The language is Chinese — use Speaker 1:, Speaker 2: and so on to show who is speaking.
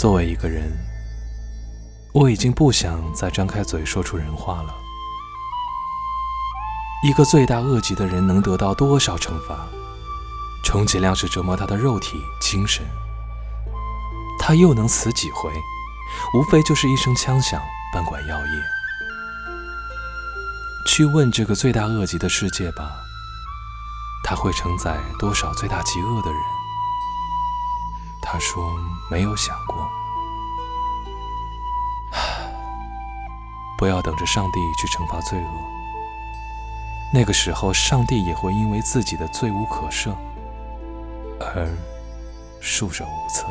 Speaker 1: 作为一个人，我已经不想再张开嘴说出人话了。一个罪大恶极的人能得到多少惩罚？充其量是折磨他的肉体、精神。他又能死几回？无非就是一声枪响，半管药业。去问这个罪大恶极的世界吧，他会承载多少罪大极恶的人？他说没有想过。不要等着上帝去惩罚罪恶，那个时候上帝也会因为自己的罪无可赦而束手无策。